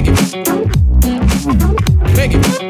Make it. Make it.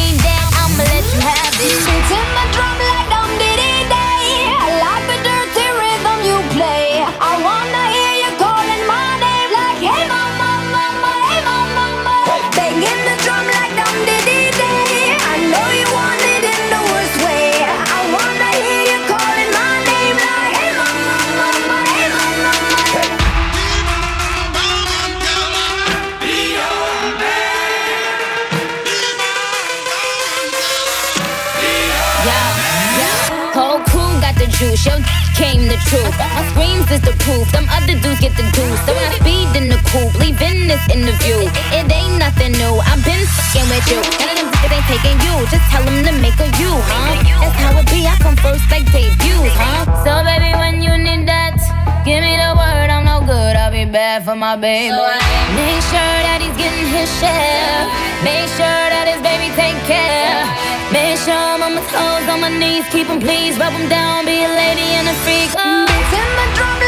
truth. My screams is the proof. Them other dudes get the juice. So I speed in the coupe, leaving this interview. It ain't nothing new. I've been fucking with you. None of them niggas ain't taking you. Just tell them to make a you, huh? That's how it be. I come first like debuts, huh? So baby, when you need that, give me the word. I'm no good. I'll be bad for my baby. Make sure that he's getting his share. Make sure that his baby take care. Make sure I'm on my toes, on my knees. Keep him please, rub him down. Be a lady and a freak. Oh. Beating the drum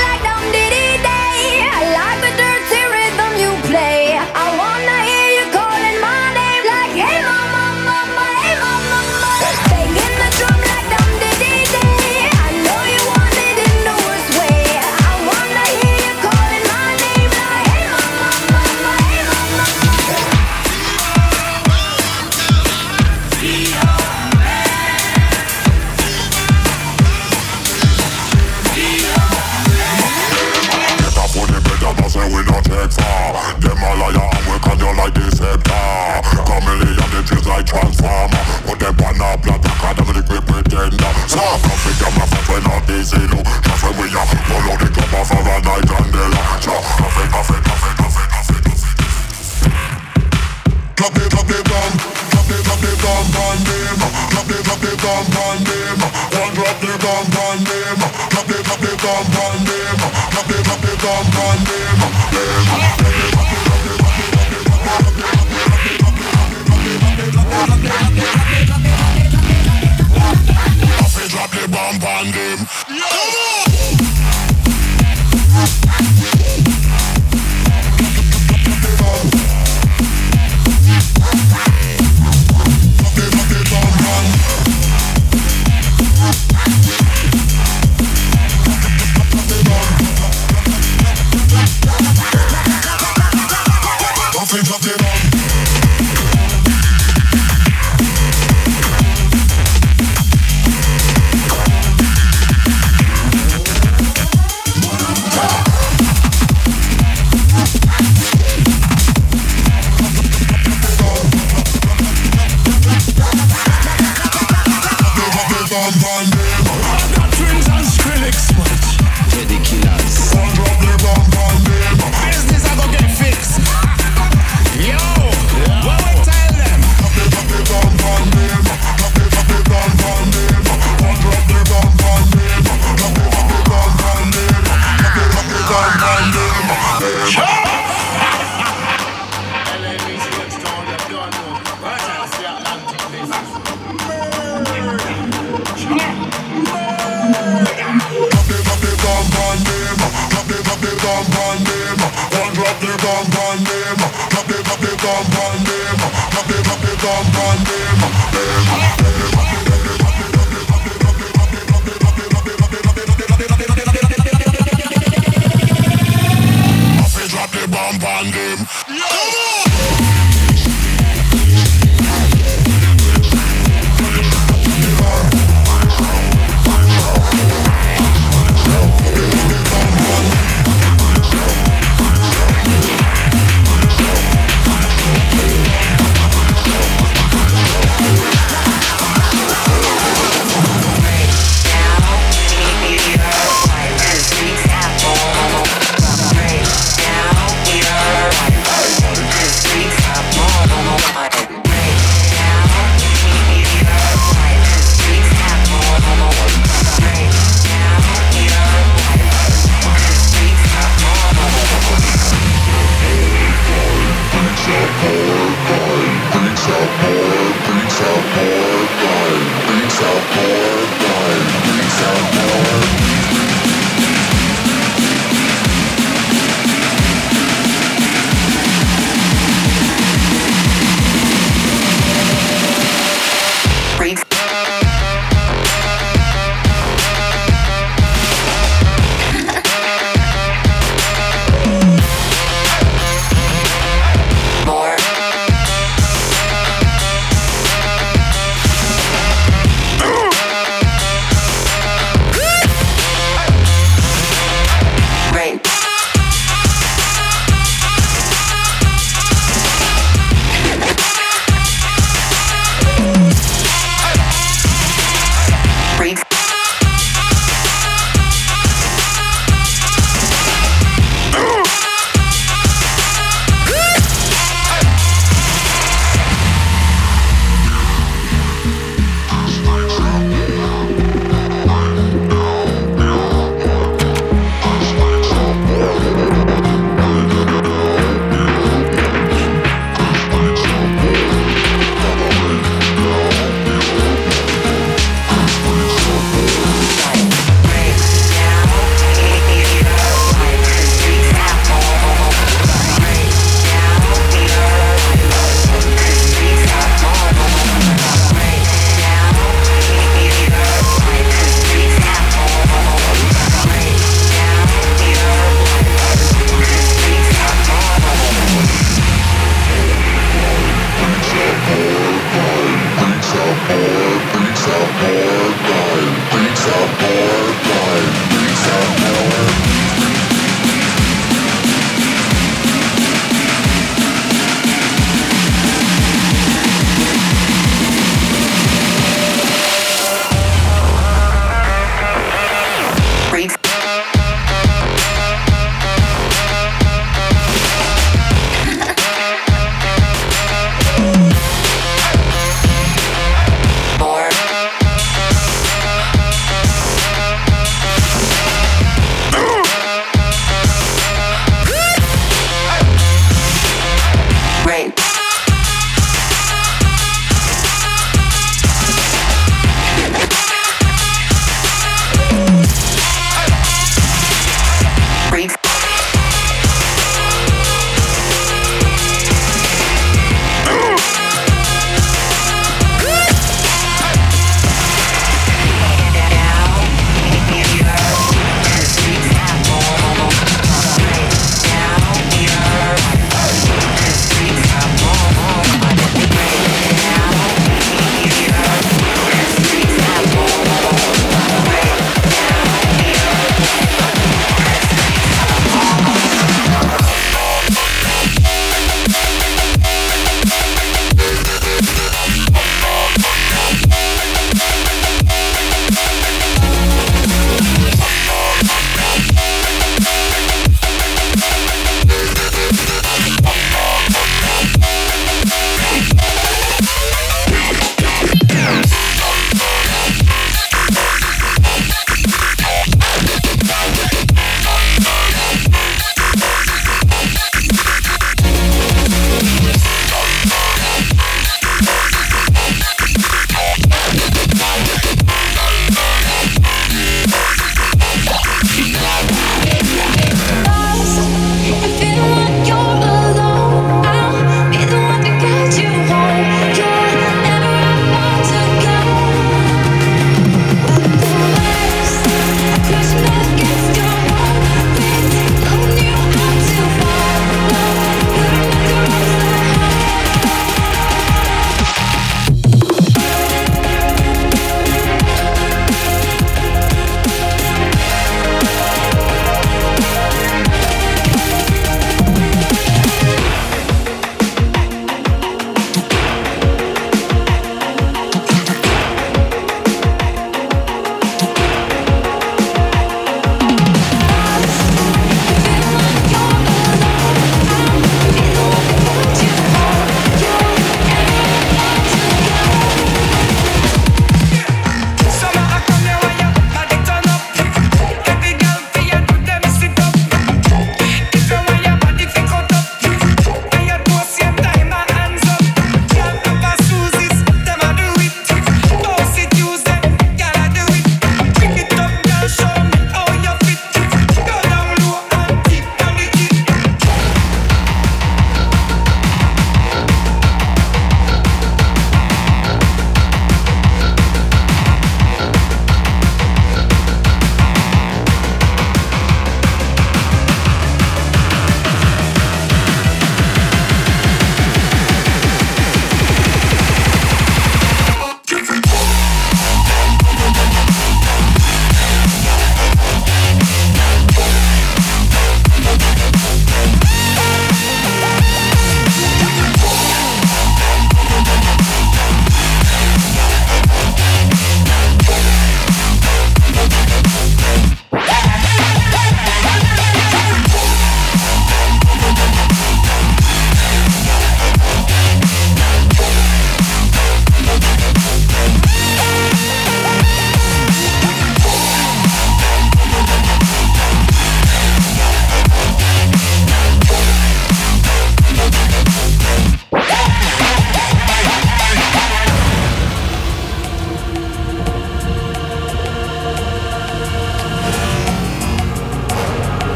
say we not take far. Them a liar and we can you like deceptor. Chameleon, the trees like transformer. Put them on a blood, I can't have the quick pretender. So, coffee, them a fight, we not easy, no. Just when we are, roll out the club off of a night and day. So, coffee, coffee, coffee, coffee, Clap the, clap the bomb, clap the, clap the bomb on them. Clap the, clap the bomb on them. One drop the bomb on them. Clap the, clap the bomb on them. Clap the, clap the bomb on them. Clap the, drop the bomb on them. Clap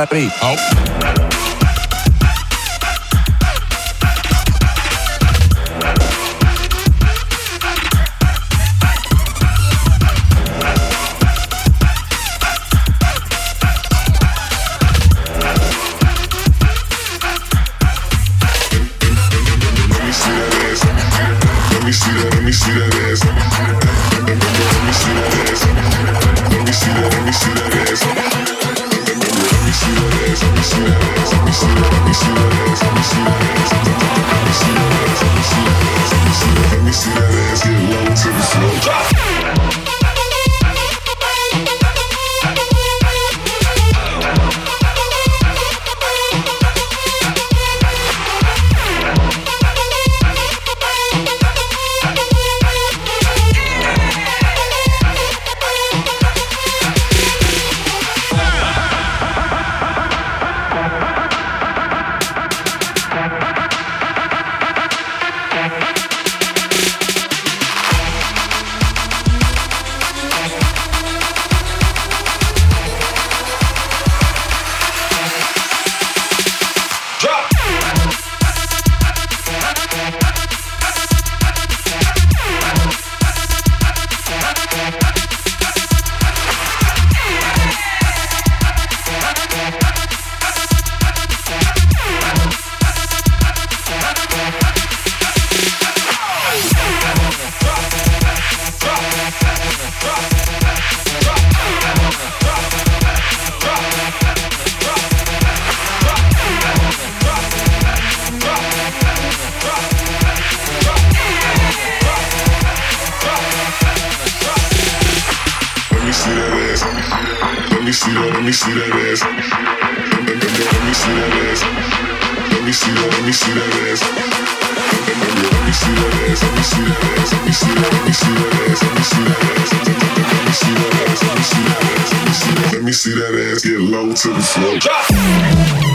that beat. Oh. See that, let me see that ass. Let me see that ass. Let me see that, let me see that ass. Let me see that ass, let me see that ass, let me see that, let me see that ass, let me see that ass. Let me see that ass, let me see that ass, let me see that, let me see that ass get low to the floor.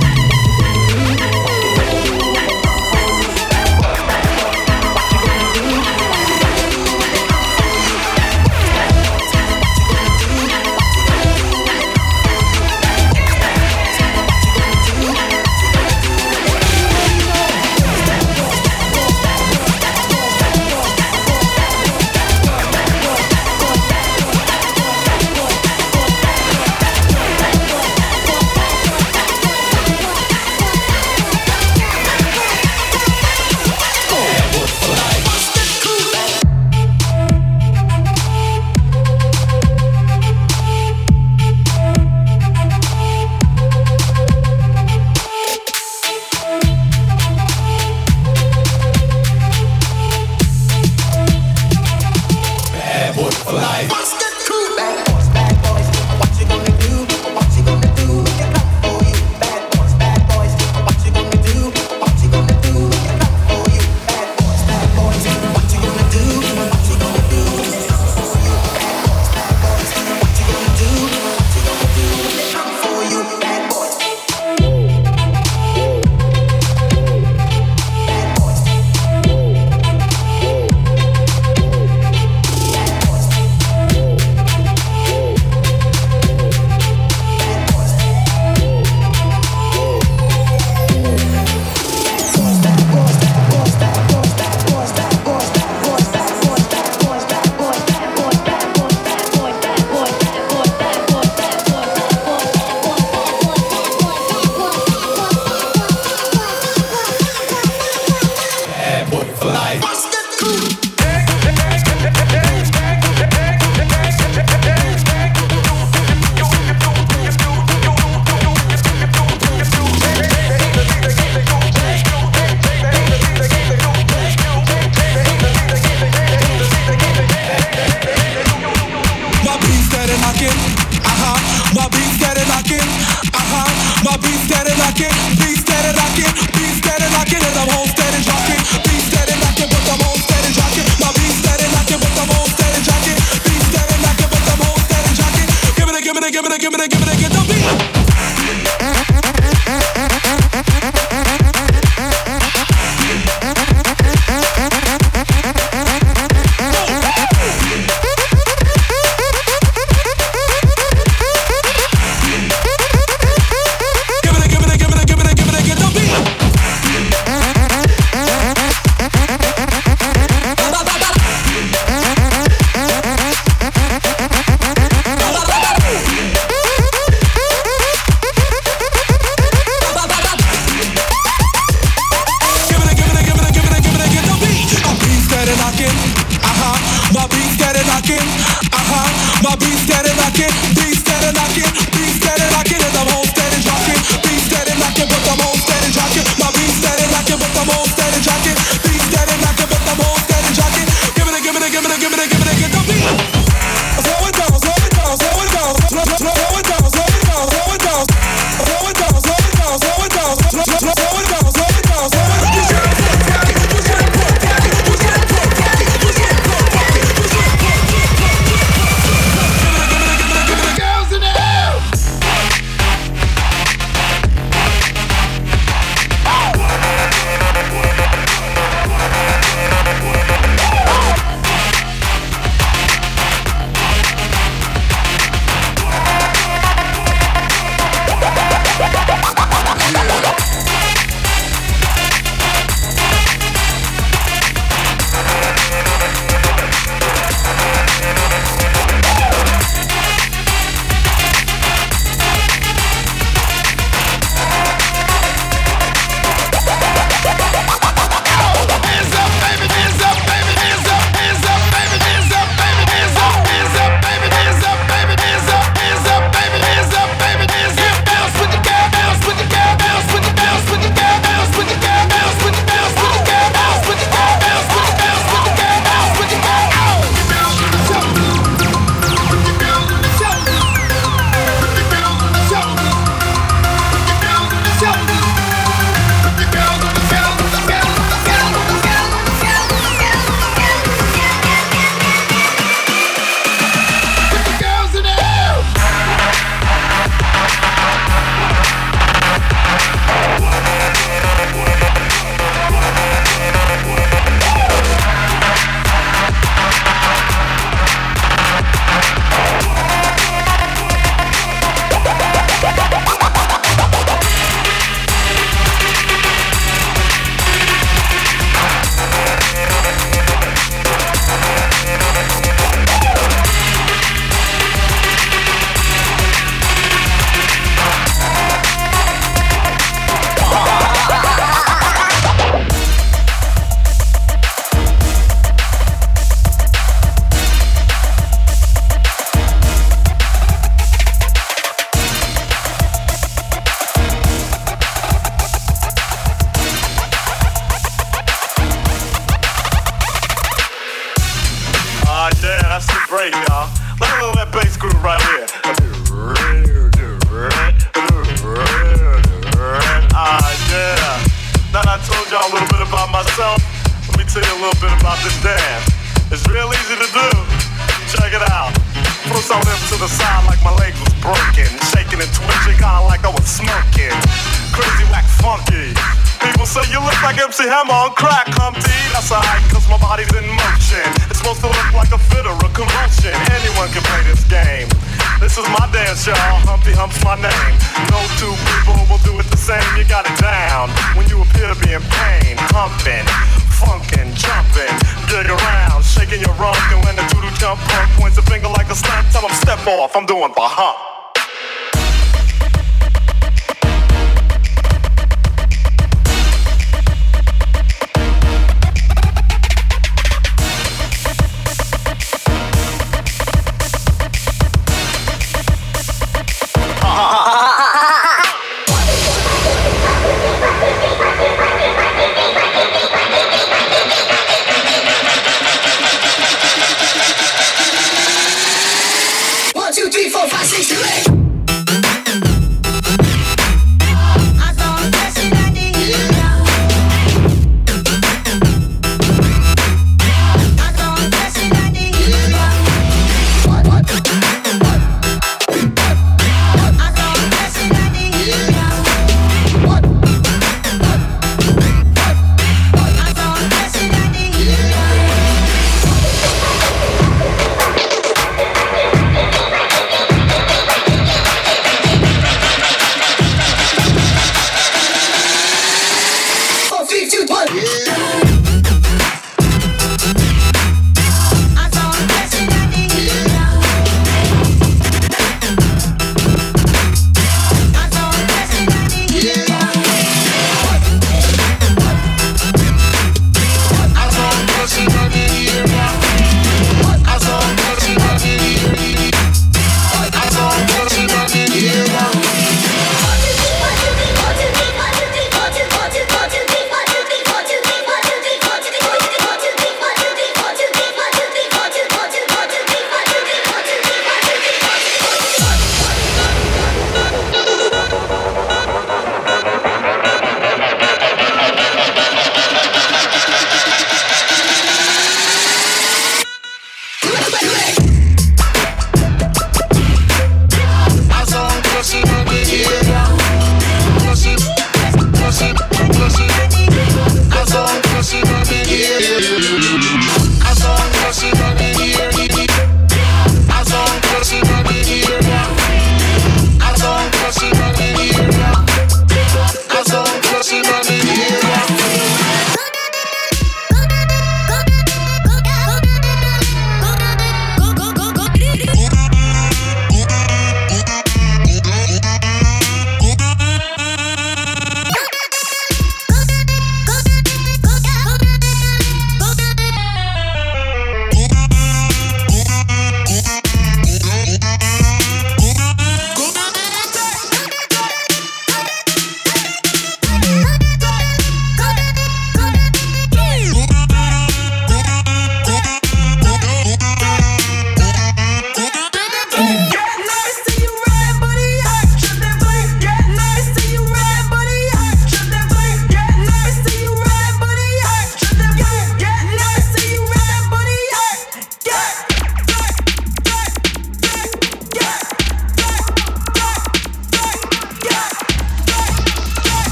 too late.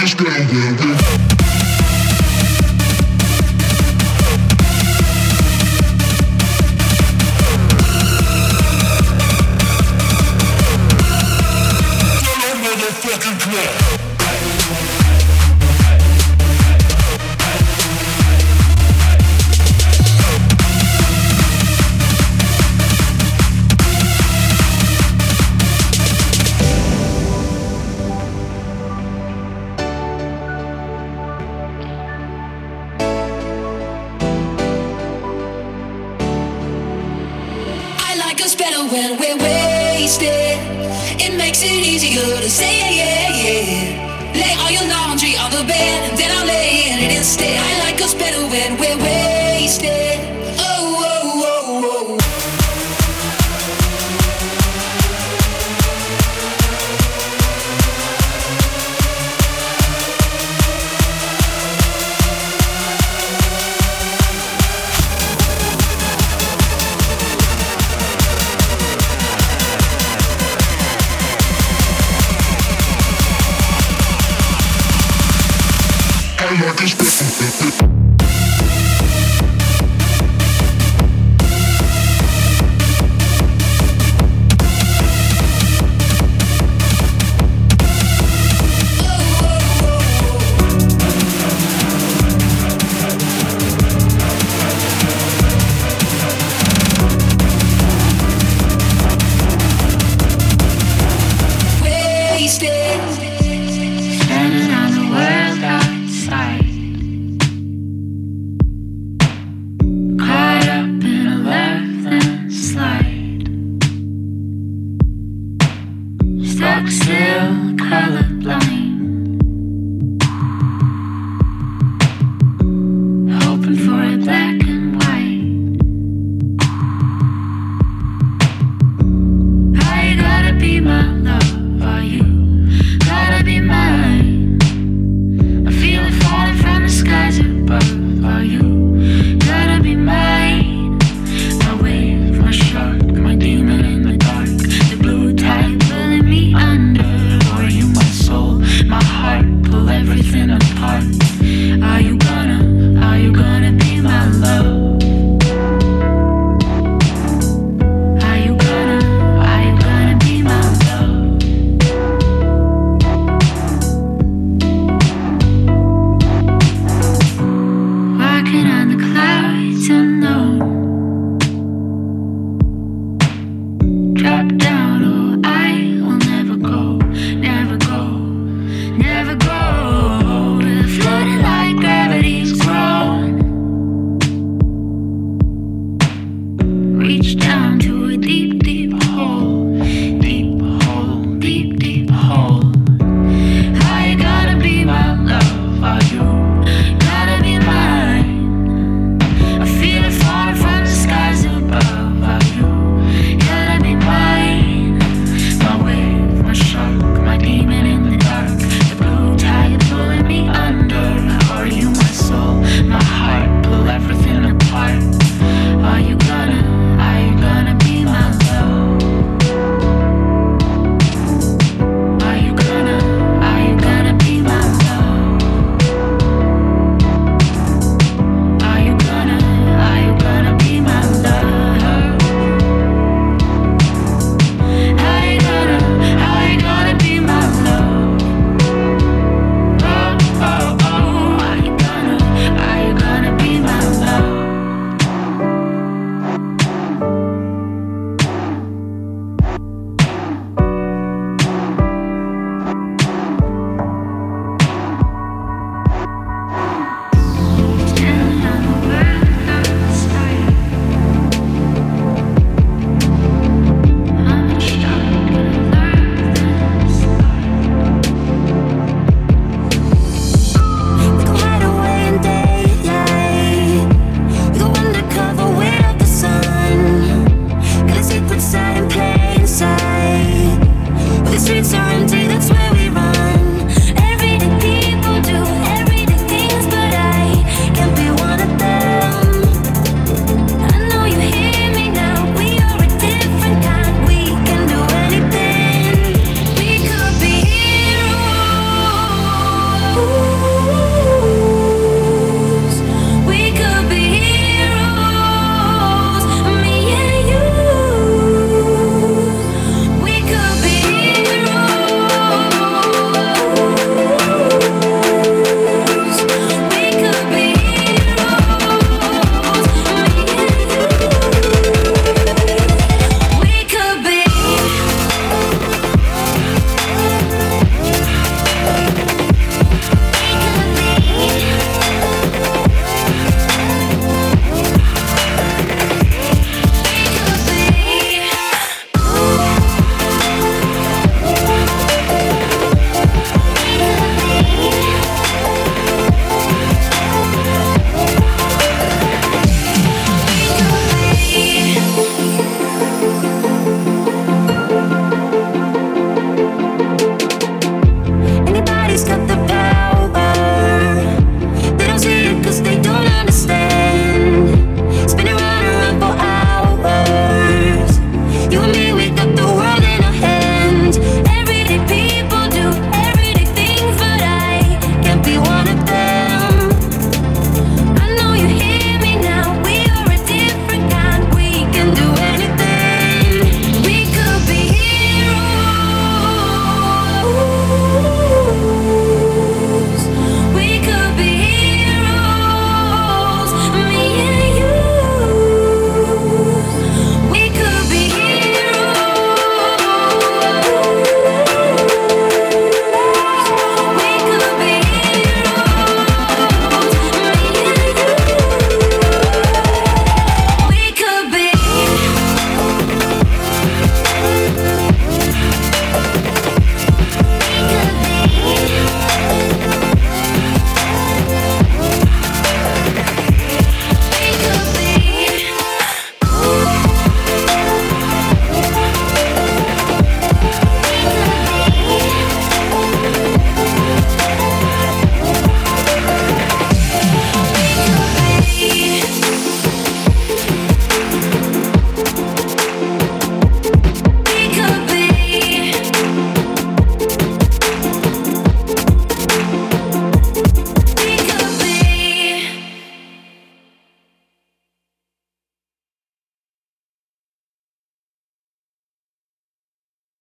I like